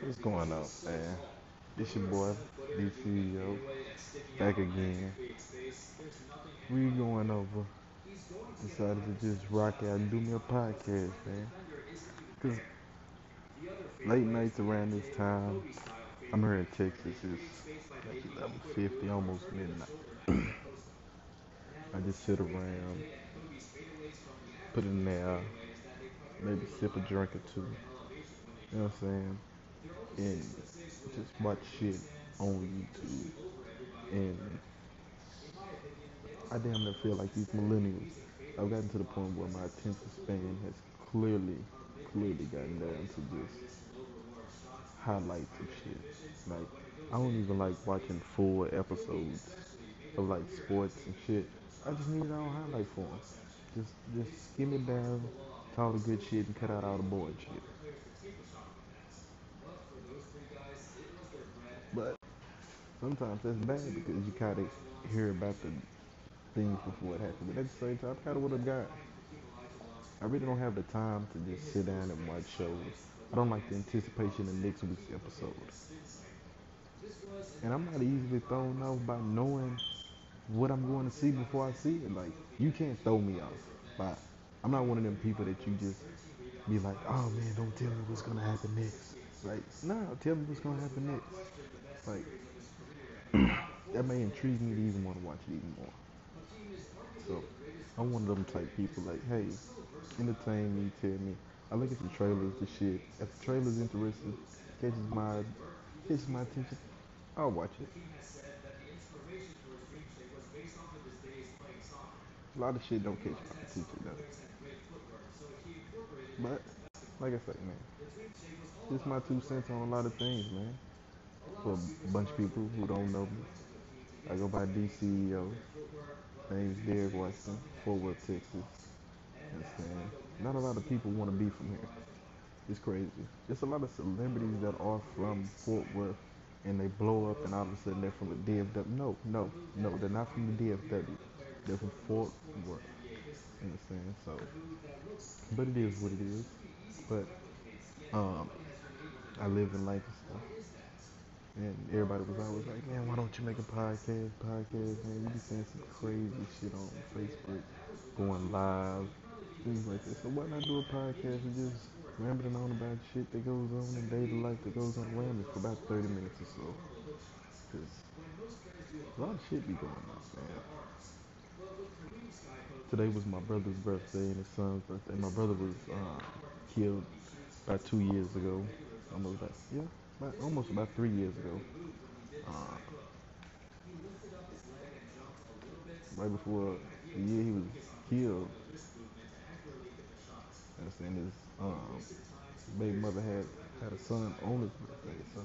What's going on, man? It's your boy, DCEO, back again. We going over. Decided to just rock out and do me a podcast, man. Cause late nights around this time, I'm here in Texas. It's like 11:50, almost midnight. I just sit around, put in there, uh, maybe sip a drink or two. You know what I'm saying? And just watch shit on YouTube. And I damn near feel like these millennials. I've gotten to the point where my attention span has clearly, clearly gotten down to just highlights of shit. Like I don't even like watching full episodes of like sports and shit. I just need it on highlight forms. Just just skim it down all the good shit and cut out all the boring shit. But sometimes that's bad because you kind of hear about the things before it happens. But at the same time, I kind of want to die. I really don't have the time to just sit down and watch shows. I don't like the anticipation of next week's episode. And I'm not easily thrown off by knowing what I'm going to see before I see it. Like, you can't throw me off. But I'm not one of them people that you just be like, oh man, don't tell me what's to happen next. Like, nah, tell me what's to happen next. Like, that may intrigue me to even want to watch it even more. So, I'm one of them type people like, hey, entertain me, tell me. I look at the trailers, the shit. If the trailer's interesting, catches my catches my attention, I'll watch it. A lot of shit don't catch my attention though. But like I said, man, just my two cents on a lot of things, man. For a bunch of people who don't know me, I go by DCEO. Name's Derek Weston, Fort Worth, Texas. Understand? Not a lot of people want to be from here. It's crazy. There's a lot of celebrities that are from Fort Worth and they blow up and all of a sudden they're from the DFW. No, no, no, they're not from the DFW. They're from Fort Worth. You understand? So, but it is what it is. But um, I live in life and stuff. And everybody was always like, "Man, why don't you make a podcast? Podcast, man. You be saying some crazy shit on Facebook, going live, things like that. So why not do a podcast and just rambling on about shit that goes on in daily life that goes on us for about 30 minutes or so? Cause a lot of shit be going on, man. Today was my brother's birthday and his son's birthday. My brother was uh, killed about two years ago, almost about yeah, about, almost about three years ago. Uh, right before the year he was killed, and his um, baby mother had had a son on his birthday, so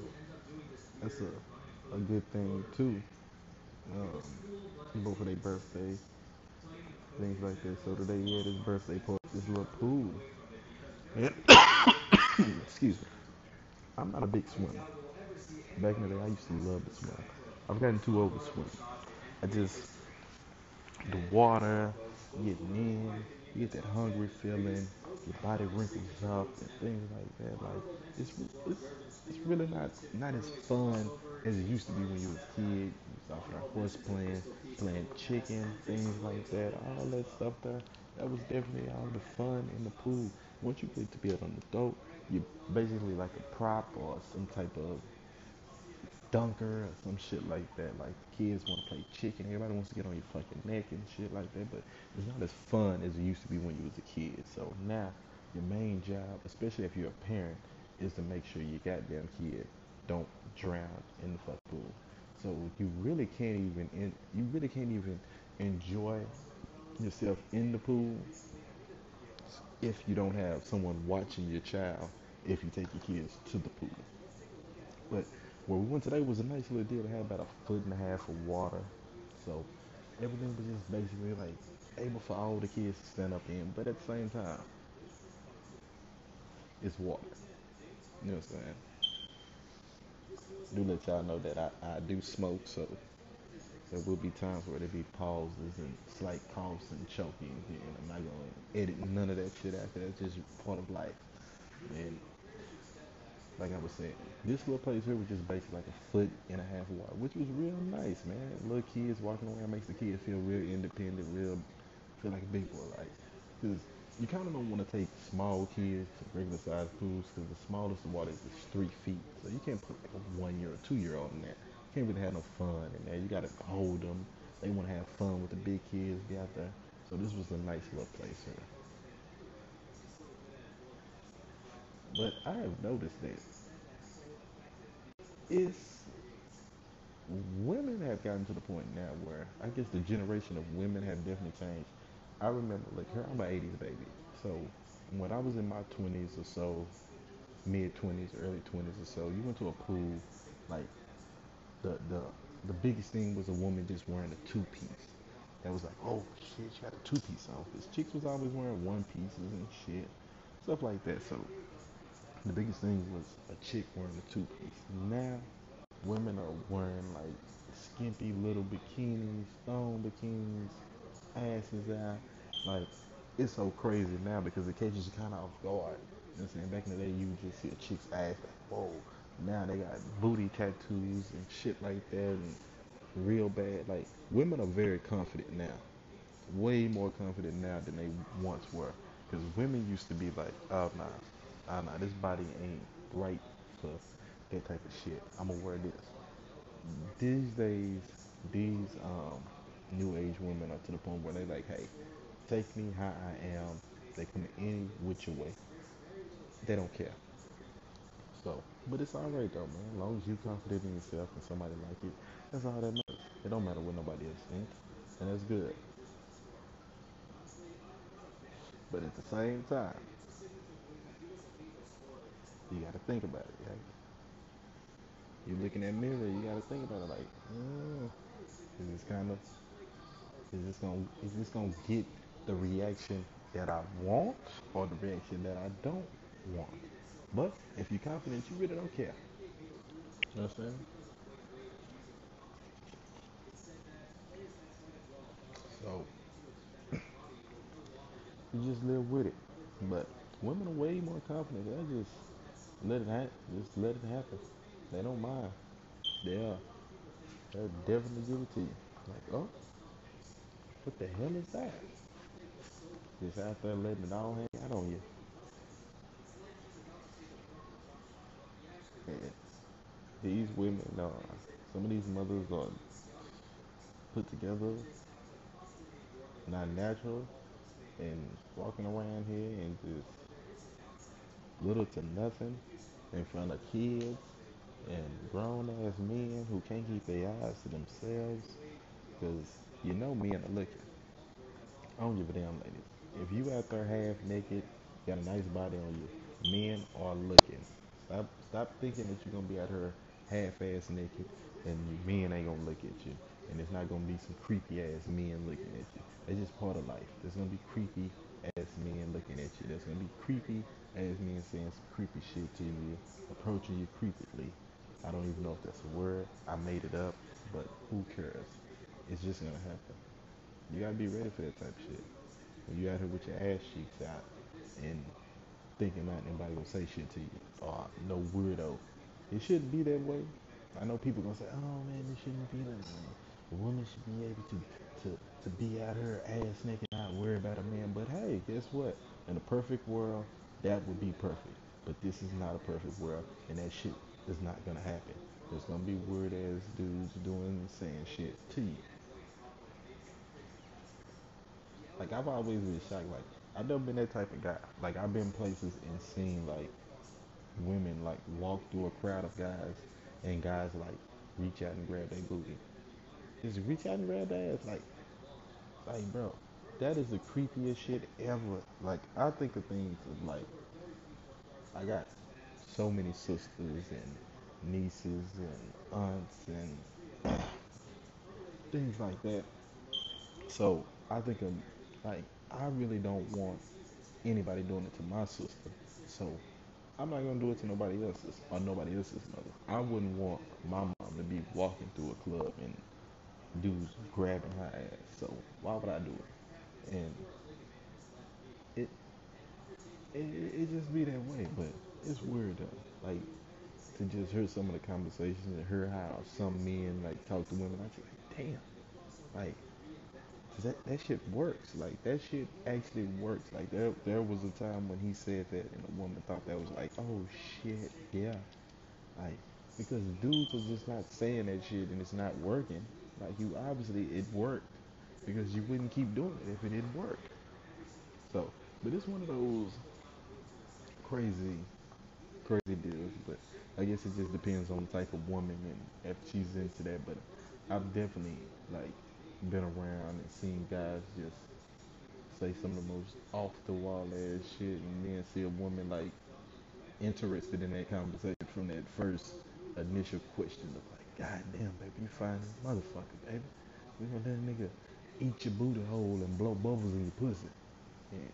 that's a a good thing too. Um, both of their birthday, things like that. So today he had his birthday party, this little pool. And excuse me, I'm not a big swimmer. Back in the day, I used to love to swim. I've gotten too old to swim. I just the water, getting in, you get that hungry feeling, your body wrinkles up and things like that. Like it's it's, it's really not not as fun as it used to be when you was a kid. You was out there horse playing, playing chicken, things like that. All that stuff there. That was definitely all the fun in the pool. Once you get to be an adult, you're basically like a prop or some type of dunker or some shit like that. Like kids want to play chicken, everybody wants to get on your fucking neck and shit like that. But it's not as fun as it used to be when you was a kid. So now your main job, especially if you're a parent, is to make sure your goddamn kid don't drown in the fuck pool. So you really can't even in, you really can't even enjoy yourself in the pool if you don't have someone watching your child if you take your kids to the pool. But where we went today was a nice little deal. It had about a foot and a half of water. So everything was just basically like able for all the kids to stand up in. But at the same time, it's water. You know what I'm saying? Do let y'all know that I, I do smoke, so there will be times where there be pauses and slight coughs and choking. And I'm not gonna edit none of that shit there. It's just part of life. And like I was saying, this little place here was just basically like a foot and a half wide, which was real nice, man. Little kids walking around makes the kids feel real independent, real feel like a big boy, like. Cause you kind of don't want to take small kids to regular sized pools because the smallest water is three feet, so you can't put like a one year or two year old in there. You can't really have no fun in there. You gotta hold them. They want to have fun with the big kids, be out there. So this was a nice little place here. But I have noticed that it's women have gotten to the point now where I guess the generation of women have definitely changed. I remember, like, here I'm an 80s baby. So when I was in my 20s or so, mid 20s, early 20s or so, you went to a pool, like, the, the, the biggest thing was a woman just wearing a two piece. That was like, oh shit, she got a two piece on. Because chicks was always wearing one pieces and shit. Stuff like that. So the biggest thing was a chick wearing a two piece. Now women are wearing like skimpy little bikinis, thong bikinis, asses out. Like it's so crazy now because it catches you kind of off guard. You know what I'm saying? Back in the day, you would just see a chick's ass like, whoa. Now they got booty tattoos and shit like that, and real bad. Like women are very confident now, way more confident now than they once were. Because women used to be like, oh nah, oh nah, this body ain't right for that type of shit. I'ma wear this. These days, these um, new age women are to the point where they like, hey, take me how I am. They come any which way. They don't care. So, but it's all right though, man. As long as you confident in yourself and somebody like you, that's all that matters. It don't matter what nobody else thinks, and that's good. But at the same time, you gotta think about it. Right? You look in that mirror, you gotta think about it. Like, mm, is this kind of, is this gonna, is this gonna get the reaction that I want, or the reaction that I don't want? But if you're confident, you really don't care. You know what I'm saying? So you just live with it. But women are way more confident. They just let it happen. Just let it happen. They don't mind. They are. They'll definitely give it to you. Like, oh, what the hell is that? Just out there letting it all hang out on you. And these women, uh, some of these mothers are put together, not natural, and walking around here and just little to nothing in front of kids and grown ass men who can't keep their eyes to themselves because you know men are looking. I don't give a damn, ladies. If you out there half naked, got a nice body on you, men are looking. Stop, stop thinking that you're gonna be out here half ass naked and men ain't gonna look at you. And it's not gonna be some creepy ass men looking at you. It's just part of life. There's gonna be creepy ass men looking at you. There's gonna be creepy ass men saying some creepy shit to you, approaching you creepily. I don't even know if that's a word. I made it up, but who cares? It's just gonna happen. You gotta be ready for that type of shit. When you out here with your ass cheeks out and thinking not anybody gonna say shit to you or no weirdo. It shouldn't be that way. I know people gonna say, "Oh man, it shouldn't be that way." A woman should be able to to to be out here ass naked, not worry about a man. But hey, guess what? In a perfect world, that would be perfect. But this is not a perfect world, and that shit is not gonna happen. There's gonna be weird ass dudes doing and saying shit to you. Like I've always been shocked. Like I've never been that type of guy. Like I've been places and seen like women like walk through a crowd of guys, and guys like reach out and grab their booty. Just reach out and grab their ass. Like, like bro, that is the creepiest shit ever. Like I think of things like I got so many sisters and nieces and aunts and things like that. So I think of like I really don't want anybody doing it to my sister. So I'm not gonna do it to nobody else's or nobody else's mother. I wouldn't want my mom to be walking through a club and dudes grabbing her ass. So why would I do it? And it it, it, just be that way. But it's weird though. Like to just hear some of the conversations and hear how some men like talk to women. I just like, damn, like that that shit works. Like that shit actually works. Like there there was a time when he said that and a woman thought that was like, oh shit, yeah. Like because dudes are just not saying that shit and it's not working. Like you obviously it worked because you wouldn't keep doing it if it didn't work. So, but it's one of those crazy crazy deals, but I guess it just depends on the type of woman and if she's into that. But I've definitely like been around and seen guys just say some of the most off the wall ass shit, and then see a woman like interested in that conversation from that first initial question of like, God damn, baby, you fine as motherfucker, baby. We gonna let nigga eat your booty hole and blow bubbles in your pussy. And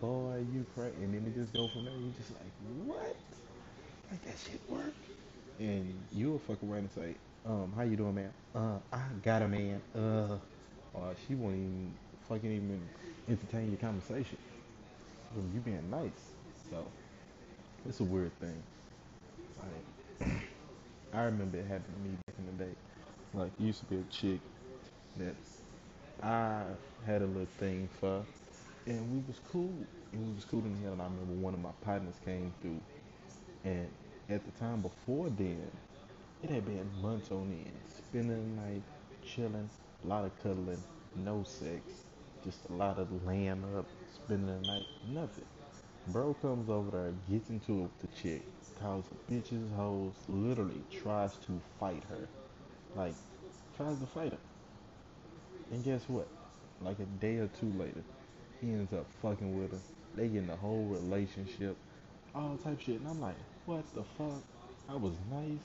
boy, you crazy. And then it just go from there. You just like, what? Like that shit work? And you'll fuck around and say, um, how you doing, man? Uh, I got a man. Uh, or she won't even fucking even entertain your conversation. You being nice. So it's a weird thing. Like I remember it happened to me back in the day. Like used to be a chick that I had a little thing for, and we was cool. And we was cool in hell. And I remember one of my partners came through, and at the time before then, it had been months on end, spending the night, chilling, a lot of cuddling, no sex, just a lot of laying up, spending the night, nothing. Bro comes over there, gets into it with the chick, calls her bitches, hoes, literally tries to fight her. Like, tries to fight her. And guess what? Like a day or two later, he ends up fucking with her. They get in a whole relationship, all type shit. And I'm like, what the fuck? I was nice,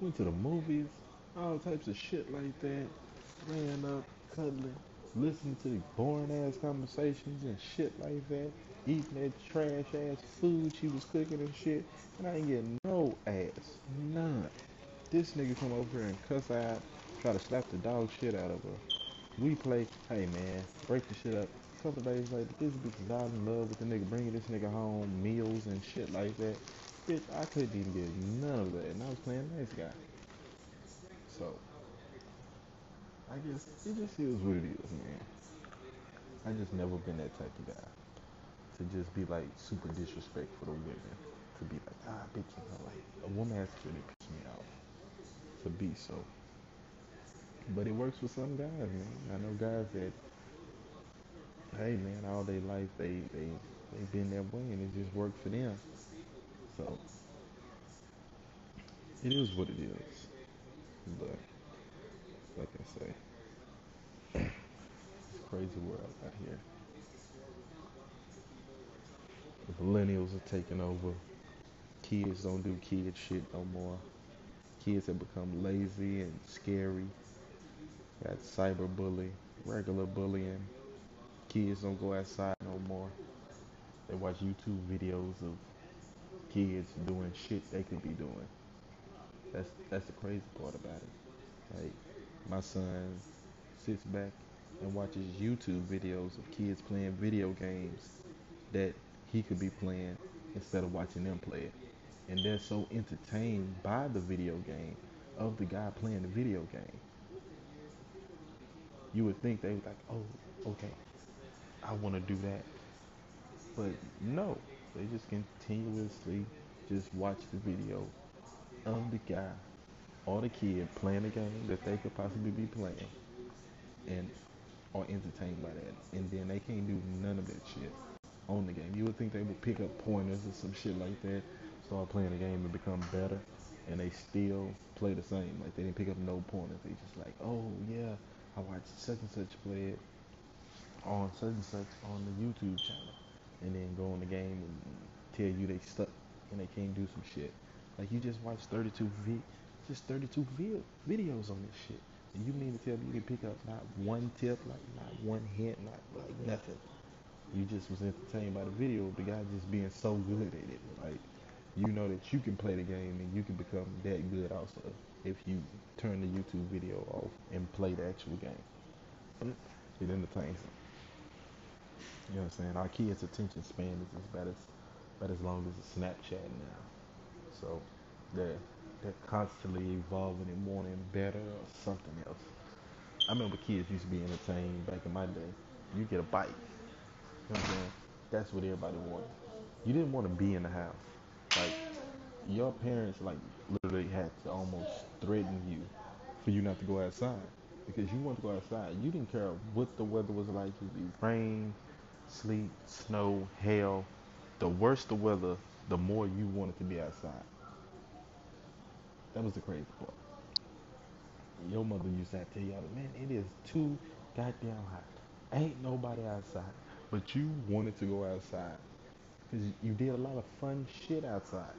went to the movies, all types of shit like that. Ran up, cuddling, listening to these boring ass conversations and shit like that. Eating that trash ass food she was cooking and shit. And I ain't getting no ass. None. This nigga come over here and cuss out, try to slap the dog shit out of her. We play, hey man, break the shit up. A couple days later, this bitch is out in love with the nigga, bringing this nigga home, meals and shit like that. Bitch, I couldn't even get none of that, and I was playing nice guy. So, I guess it just is what it is, man. I just never been that type of guy to just be like super disrespectful to women. To be like, ah, bitch, you know, like a woman has to really piss me off to be so. But it works for some guys, man. I know guys that, hey, man, all their life they they they been that way, and it just worked for them. So it is what it is. But like I say, it's crazy world out here. The millennials are taking over. Kids don't do kid shit no more. Kids have become lazy and scary. Got cyberbully, regular bullying. Kids don't go outside no more. They watch YouTube videos of kids doing shit they could be doing. That's that's the crazy part about it. Like my son sits back and watches YouTube videos of kids playing video games that he could be playing instead of watching them play it. And they're so entertained by the video game of the guy playing the video game. You would think they would like, oh, okay, I want to do that. But no, they just continuously just watch the video of the guy or the kid playing the game that they could possibly be playing and are entertained by that. And then they can't do none of that shit on the game. You would think they would pick up pointers or some shit like that, start playing the game and become better, and they still play the same. Like they didn't pick up no pointers. They just like, oh yeah, I watched such and such play it on such and such on the YouTube channel, and then go in the game and tell you they stuck and they can't do some shit. Like you just watched 32 v, just 32 vi- videos on this shit, and you mean to tell me you can pick up not one tip, like not one hint, not like nothing. You just was entertained by the video the guy just being so good at it. Like you know that you can play the game and you can become that good also if you turn the YouTube video off and play the actual game. It entertains them. You know what I'm saying? Our kids' attention span is bad as but as long as a Snapchat now. So they're they're constantly evolving and wanting better or something else. I remember kids used to be entertained back in my day. You get a bike. You know what I'm saying? That's what everybody wanted. You didn't want to be in the house. Like your parents like literally had to almost threaten you for you not to go outside. Because you wanted to go outside. You didn't care what the weather was like. It could be rain, sleet, snow, hail. The worse the weather, the more you wanted to be outside. That was the crazy part. Your mother used to tell y'all, man, it is too goddamn hot. Ain't nobody outside. But you wanted to go outside. Because you did a lot of fun shit outside.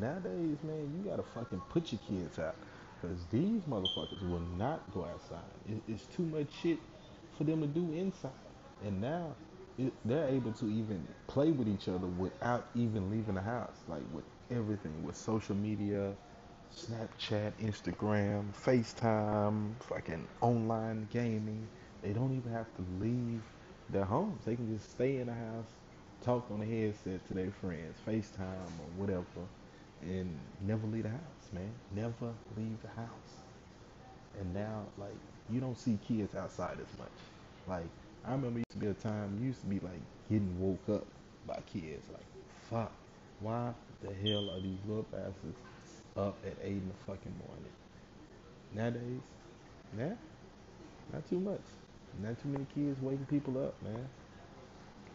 Nowadays, man, you gotta fucking put your kids out. Because these motherfuckers will not go outside. It's too much shit for them to do inside. And now they're able to even play with each other without even leaving the house. Like with everything, with social media, Snapchat, Instagram, FaceTime, fucking online gaming. They don't even have to leave their homes. They can just stay in the house, talk on the headset to their friends, FaceTime or whatever, and never leave the house, man. Never leave the house. And now, like, you don't see kids outside as much. Like, I remember used to be a time you used to be like getting woke up by kids. Like, fuck, why the hell are these little bastards up at eight in the fucking morning? Nowadays, nah, not too much. Not too many kids waking people up, man.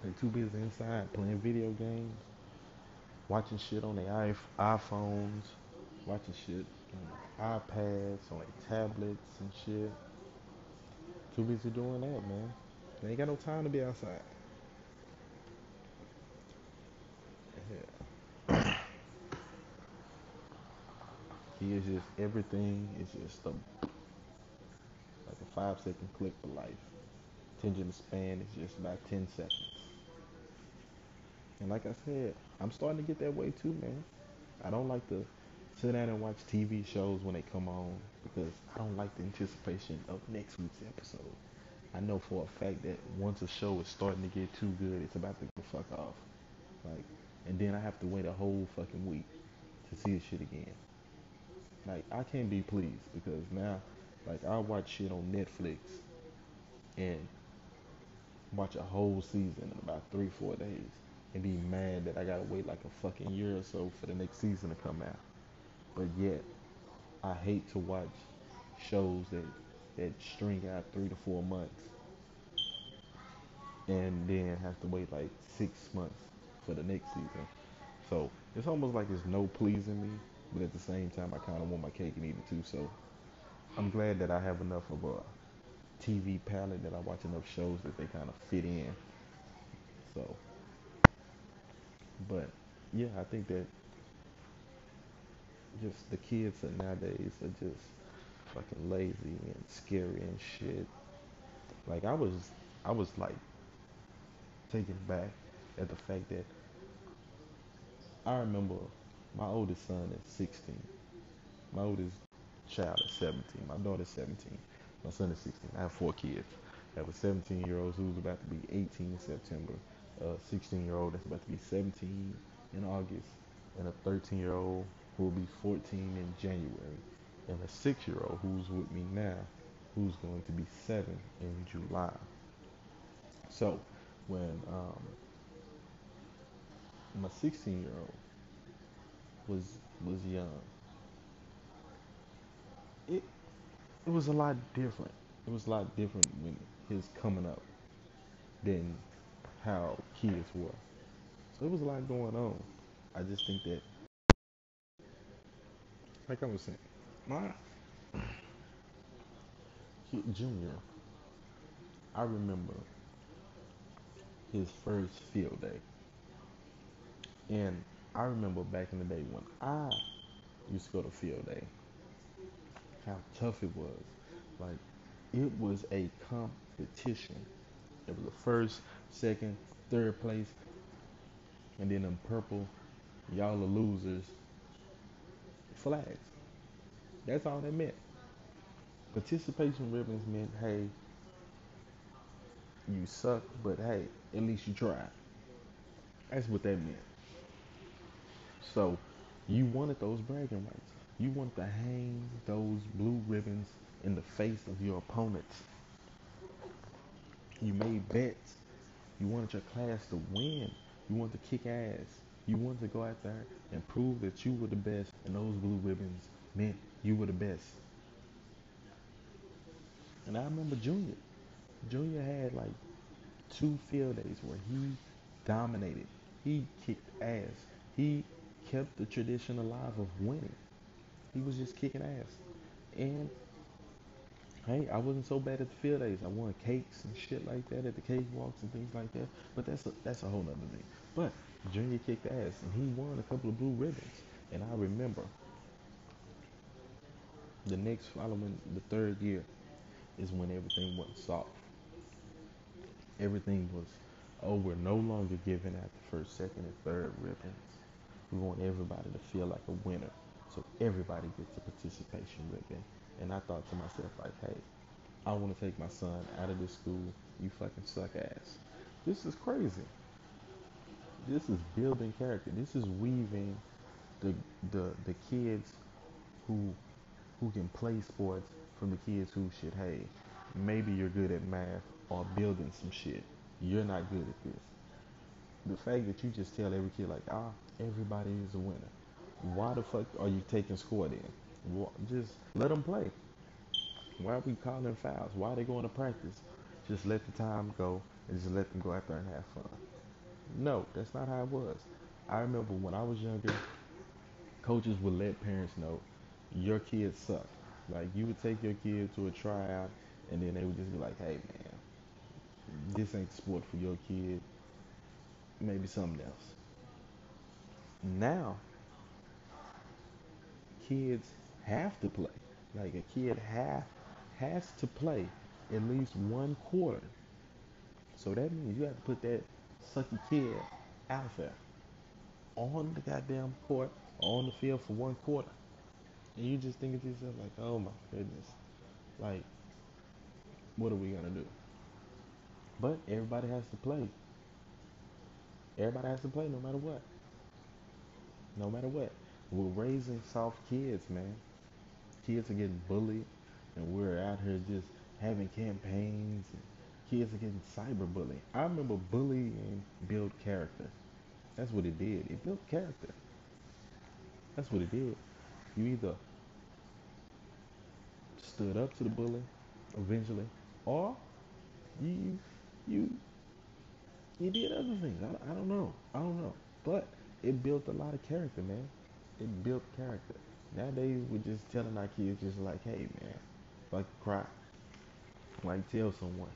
They're too busy inside playing video games, watching shit on their iPhones, watching shit on iPads, on their tablets and shit. Too busy doing that, man. They ain't got no time to be outside. Yeah. He is just everything is just a, like a five second clip for life. Attention span is just about 10 seconds. And like I said, I'm starting to get that way too, man. I don't like to sit down and watch TV shows when they come on because I don't like the anticipation of next week's episode. I know for a fact that once a show is starting to get too good, it's about to go fuck off. Like, and then I have to wait a whole fucking week to see the shit again. Like, I can't be pleased because now, like, I watch shit on Netflix and watch a whole season in about three, four days and be mad that I gotta wait like a fucking year or so for the next season to come out. But yet, I hate to watch shows that that string out three to four months and then have to wait like six months for the next season. So it's almost like it's no pleasing me, but at the same time, I kind of want my cake and eat it too. So I'm glad that I have enough of a TV palate that I watch enough shows that they kind of fit in. So, but yeah, I think that just the kids nowadays are just fucking lazy and scary and shit. Like I was, I was like taken back at the fact that I remember my oldest son is 16. My oldest child is 17. My daughter's 17. My son is 16. I have four kids. I have a 17 year old who's about to be 18 in September, a 16 year old that's about to be 17 in August, and a 13 year old who will be 14 in January, and a six year old who's with me now, who's going to be seven in July. So when um, my 16 year old was was young, it it was a lot different. It was a lot different when his coming up than how kids were. So it was a lot going on. I just think that, like I was saying, kid, junior, I remember his first field day, and I remember back in the day when I used to go to field day, how tough it was. Like it was a competition. It was the first, second, third place, and then in purple, y'all are losers. Flags. That's all that meant. Participation ribbons meant, hey, you suck, but hey, at least you tried. That's what that meant. So you wanted those bragging rights. You wanted to hang those blue ribbons in the face of your opponents. You made bets. You wanted your class to win. You wanted to kick ass. You wanted to go out there and prove that you were the best, and those blue ribbons meant you were the best. And I remember Junior. Junior had like two field days where he dominated. He kicked ass. He kept the tradition alive of winning. He was just kicking ass. And hey, I wasn't so bad at the field days. I won cakes and shit like that at the cake walks and things like that. But that's a, that's a whole nother thing. But Junior kicked ass and he won a couple of blue ribbons. And I remember the next following the third year is when everything went soft. Everything was we're no longer giving out the first, second, and third ribbons. We want everybody to feel like a winner. So everybody gets a participation ribbon. And I thought to myself, like, hey, I want to take my son out of this school. You fucking suck ass. This is crazy. This is building character. This is weaving the the the kids who who can play sports from the kids who should, hey, maybe you're good at math or building some shit. You're not good at this. The fact that you just tell every kid like, ah, everybody is a winner. Why the fuck are you taking score then? Just let them play. Why are we calling fouls? Why are they going to practice? Just let the time go and just let them go out there and have fun. No, that's not how it was. I remember when I was younger, coaches would let parents know your kids suck. Like you would take your kid to a tryout and then they would just be like, hey man, this ain't sport for your kid. Maybe something else. Now, kids have to play. Like a kid have has to play at least one quarter. So that means you have to put that sucky kid out there on the goddamn court, on the field for one quarter. And you just thinking to yourself like, oh my goodness, like, what are we gonna do? But everybody has to play. Everybody has to play no matter what. No matter what. We're raising soft kids, man. Kids are getting bullied, and we're out here just having campaigns. And kids are getting cyberbullied. I remember bullying built character. That's what it did. It built character. That's what it did. You either stood up to the bully eventually, or you you you did other things. I, I don't know. I don't know. But it built a lot of character, man. It built character. Nowadays, we're just telling our kids, just like, hey, man, like cry. Like tell someone.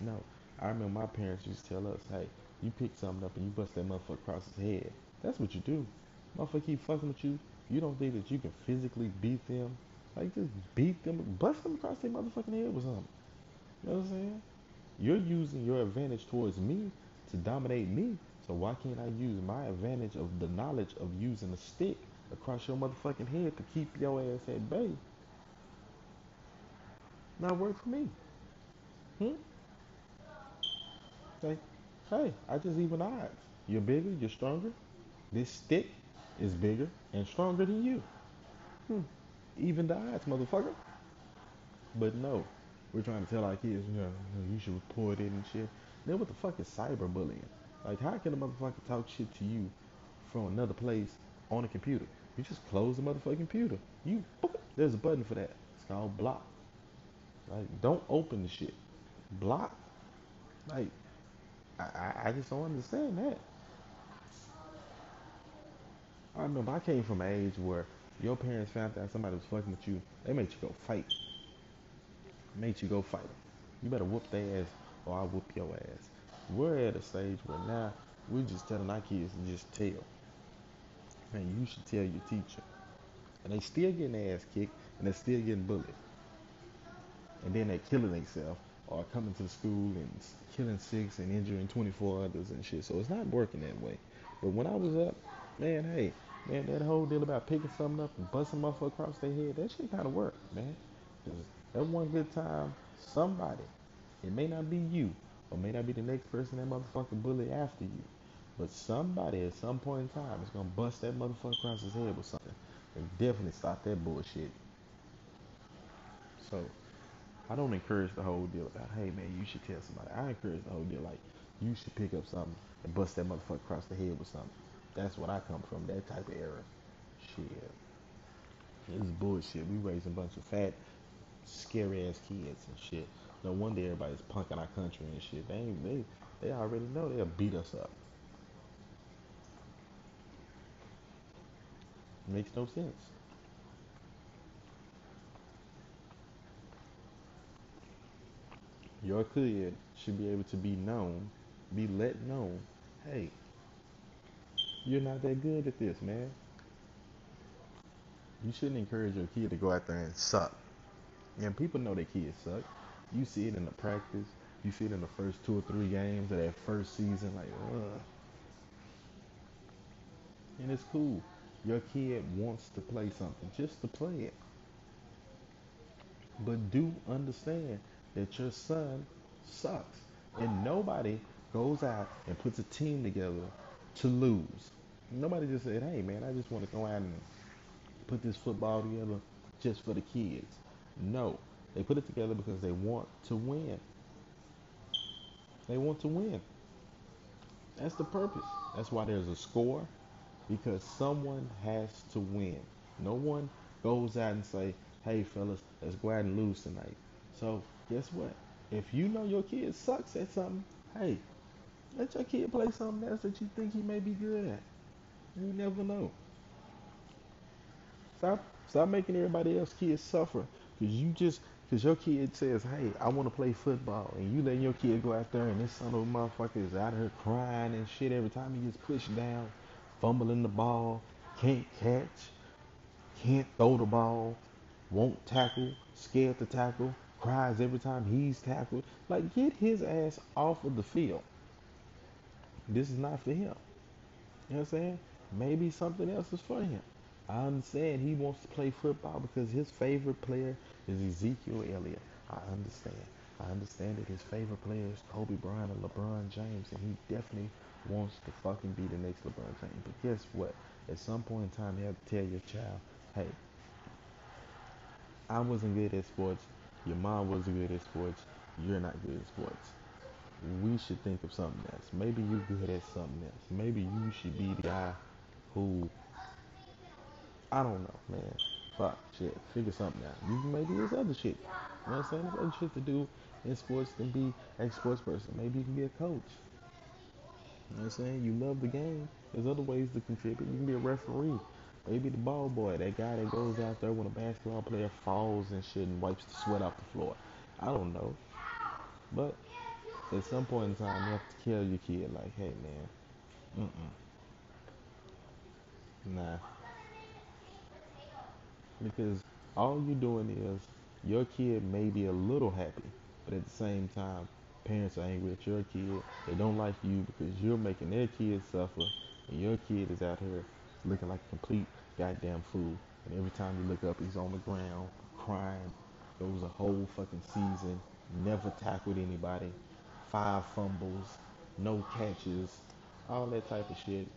No. I remember my parents used to tell us, hey, you pick something up and you bust that motherfucker across his head. That's what you do. Motherfucker keep fucking with you. You don't think that you can physically beat them. Like just beat them, bust them across their motherfucking head with something. You know what I'm saying? You're using your advantage towards me to dominate me. So why can't I use my advantage of the knowledge of using a stick across your motherfucking head to keep your ass at bay? Not work for me. Hmm? Like, hey, I just even odds. You're bigger, you're stronger. This stick is bigger and stronger than you. Hmm. Even the odds, motherfucker. But no, we're trying to tell our kids, you know, you should report it and shit. Then what the fuck is cyberbullying? Like, how can a motherfucker talk shit to you from another place on a computer? You just close the motherfucking computer. You, there's a button for that. It's called block. Like, don't open the shit. Block. Like, I, I, I just don't understand that. I remember I came from an age where your parents found out somebody was fucking with you. They made you go fight. Made you go fight. You better whoop their ass or I'll whoop your ass. We're at a stage where now we're just telling our kids to just tell. Man, you should tell your teacher. And they still getting their ass kicked and they're still getting bullied. And then they're killing themselves or coming to the school and killing six and injuring 24 others and shit. So it's not working that way. But when I was up, man, hey, man, that whole deal about picking something up and busting motherfucker across their head, that shit kind of worked, man. that one good time, somebody, it may not be you, or may not be the next person that motherfucker bully after you, But somebody at some point in time is gonna bust that motherfucker across his head with something and definitely stop that bullshit. So I don't encourage the whole deal about, hey man, you should tell somebody. I encourage the whole deal like you should pick up something and bust that motherfucker across the head with something. That's what I come from, that type of era. Shit. This is bullshit. We raising a bunch of fat, scary ass kids and shit. No wonder everybody's punking our country and shit. They ain't, they they already know they'll beat us up. Makes no sense. Your kid should be able to be known, be let known. hey, you're not that good at this, man. You shouldn't encourage your kid to go out there and suck. And people know their kids suck. You see it in the practice. You see it in the first two or three games of that first season. Like, ugh. And it's cool. Your kid wants to play something, just to play it. But do understand that your son sucks. And nobody goes out and puts a team together to lose. Nobody just said, hey man, I just want to go out and put this football together just for the kids. No. They put it together because they want to win. They want to win. That's the purpose. That's why there's a score because someone has to win. No one goes out and say, "Hey fellas, let's go out and lose tonight." So guess what? If you know your kid sucks at something, hey, let your kid play something else that you think he may be good at. You never know. Stop, stop making everybody else kids suffer because you just because your kid says, "Hey, I want to play football," and you letting your kid go out there and this son of a motherfucker is out here crying and shit every time he gets pushed down, fumbling the ball, can't catch, can't throw the ball, won't tackle, scared to tackle, cries every time he's tackled. Like, get his ass off of the field. This is not for him. You know what I'm saying? Maybe something else is for him. I understand he wants to play football because his favorite player is Ezekiel Elliott. I understand. I understand that his favorite player is Kobe Bryant or LeBron James, and he definitely wants to fucking be the next LeBron James. But guess what? At some point in time, you have to tell your child, hey, I wasn't good at sports. Your mom wasn't good at sports. You're not good at sports. We should think of something else. Maybe you're good at something else. Maybe you should be the guy who I don't know, man. Fuck, shit. Figure something out. You maybe there's other shit. You know what I'm saying? There's other shit to do in sports than be a sports person. Maybe you can be a coach. You know what I'm saying? You love the game. There's other ways to contribute. You can be a referee. Maybe the ball boy, that guy that goes out there when a basketball player falls and shit and wipes the sweat off the floor. I don't know. But at some point in time, you have to tell your kid, like, hey, man, mm-mm, nah. Because all you're doing is your kid may be a little happy, but at the same time, parents are angry at your kid. They don't like you because you're making their kid suffer, and your kid is out here looking like a complete goddamn fool. And every time you look up, he's on the ground crying. Goes a whole fucking season, never tackled anybody, five fumbles, no catches, all that type of shit.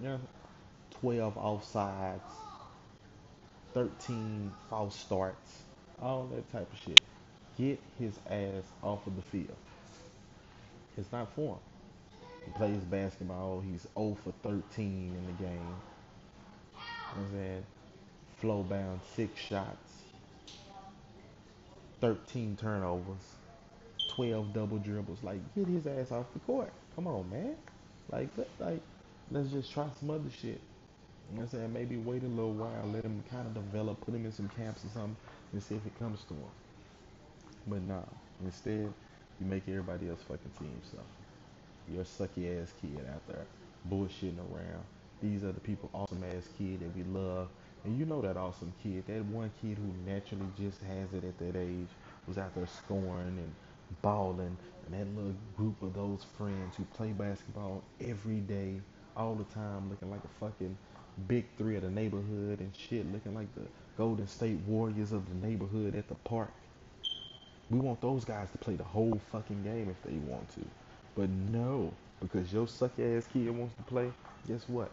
Yeah, 12 offsides. 13 false starts, all that type of shit. Get his ass off of the field. It's not for him. He plays basketball. He's 0 for 13 in the game. You know I'm saying? Flow bound, six shots, 13 turnovers, 12 double dribbles. Like, get his ass off the court. Come on, man. Like, let, like, let's just try some other shit. You know what I'm saying? Maybe wait a little while, let him kind of develop, put him in some camps or something, and see if it comes to him. But nah, instead, you make everybody else fucking team. You're a sucky ass kid out there, bullshitting around. These are the people, awesome ass kid that we love. And you know that awesome kid, that one kid who naturally just has it at that age, was out there scoring and balling, and that little group of those friends who play basketball every day, all the time, looking like a fucking big three of the neighborhood and shit, looking like the Golden State Warriors of the neighborhood at the park. We want those guys to play the whole fucking game if they want to. But no, because your sucky ass kid wants to play, guess what?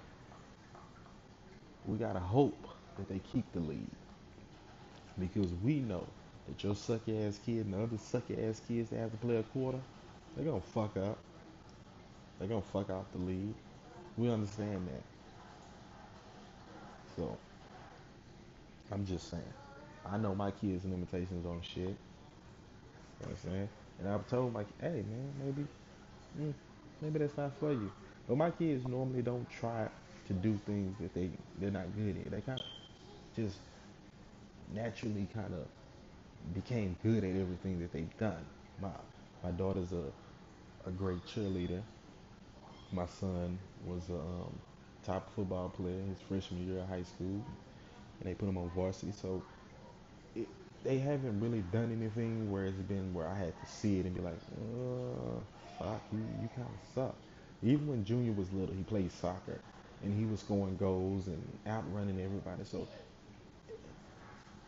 We gotta hope that they keep the lead because we know that your sucky ass kid and the other sucky ass kids that have to play a quarter, they're gonna fuck up. They're gonna fuck out the lead. We understand that. So I'm just saying. I know my kids' limitations on shit. You know what I'm saying? And I've told my hey man, maybe mm, maybe that's not for you. But my kids normally don't try to do things that they they're not good at. They kind of just naturally kind of became good at everything that they've done. My my daughter's a a great cheerleader. My son was a um, top football player his freshman year of high school, and they put him on varsity. So it, they haven't really done anything where it's been where I had to see it and be like, uh, fuck, you, you kind of suck. Even when Junior was little, he played soccer and he was scoring goals and outrunning everybody. So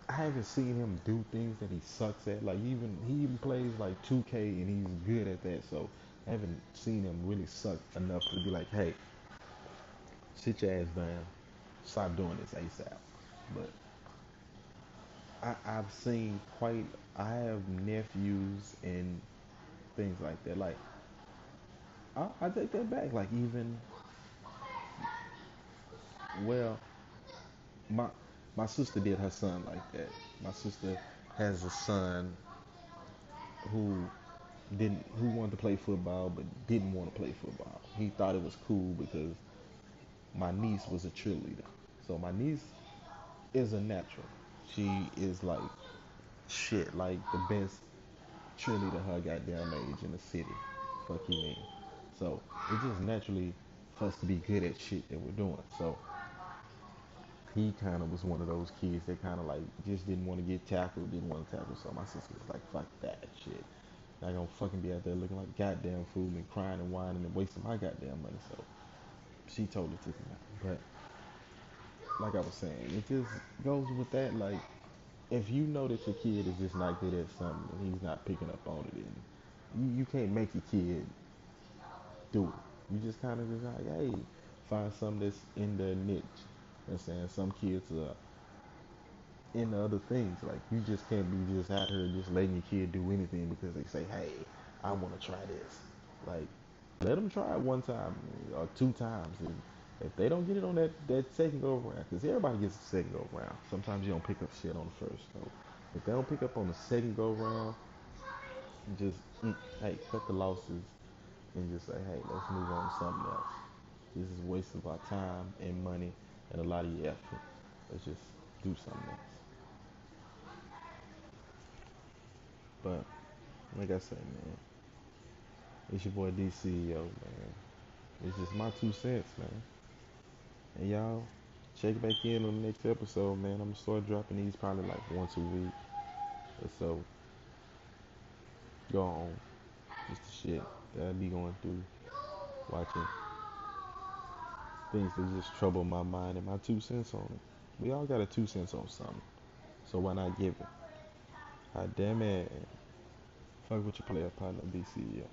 I haven't seen him do things that he sucks at. Like even he even plays like 2K and he's good at that. So I haven't seen him really suck enough to be like, hey, sit your ass down, stop doing this ASAP. But I, I've seen quite. I have nephews and things like that. Like I, I take that back. Like even well, my my sister did her son like that. My sister has a son who didn't who wanted to play football but didn't want to play football. He thought it was cool because my niece was a cheerleader. So my niece is a natural. She is like shit, like the best cheerleader her goddamn age in the city. Fuck you mean. So it just naturally for us to be good at shit that we're doing. So he kind of was one of those kids that kind of like just didn't want to get tackled, didn't want to tackle. So my sister was like, fuck that shit. Not gonna fucking be out there looking like goddamn fool and crying and whining and wasting my goddamn money. So she totally took him out. But like I was saying, it just goes with that. Like if you know that your kid is just not good at something and he's not picking up on it, and you, you can't make your kid do it. You just kind of just like, hey, find something that's in their niche. I'm saying? Some kids are into other things. Like you just can't be just out here just letting your kid do anything because they say, "Hey, I want to try this." Like, let them try it one time or two times, and if they don't get it on that that second go around, because everybody gets a second go around. Sometimes you don't pick up shit on the first. So if they don't pick up on the second go around, just mm, hey, cut the losses and just say, "Hey, let's move on to something else." This is waste of our time and money and a lot of your effort. Let's just do something else. But like I said, man, it's your boy DCEO, man. It's just my two cents, man. And y'all check back in on the next episode, man. I'm gonna start dropping these probably like once a week or so. Go on. Just the shit that I be going through, watching things that just trouble my mind and my two cents on it. We all got a two cents on something, so why not give it? God damn it. Fuck with your player partner, DCEO.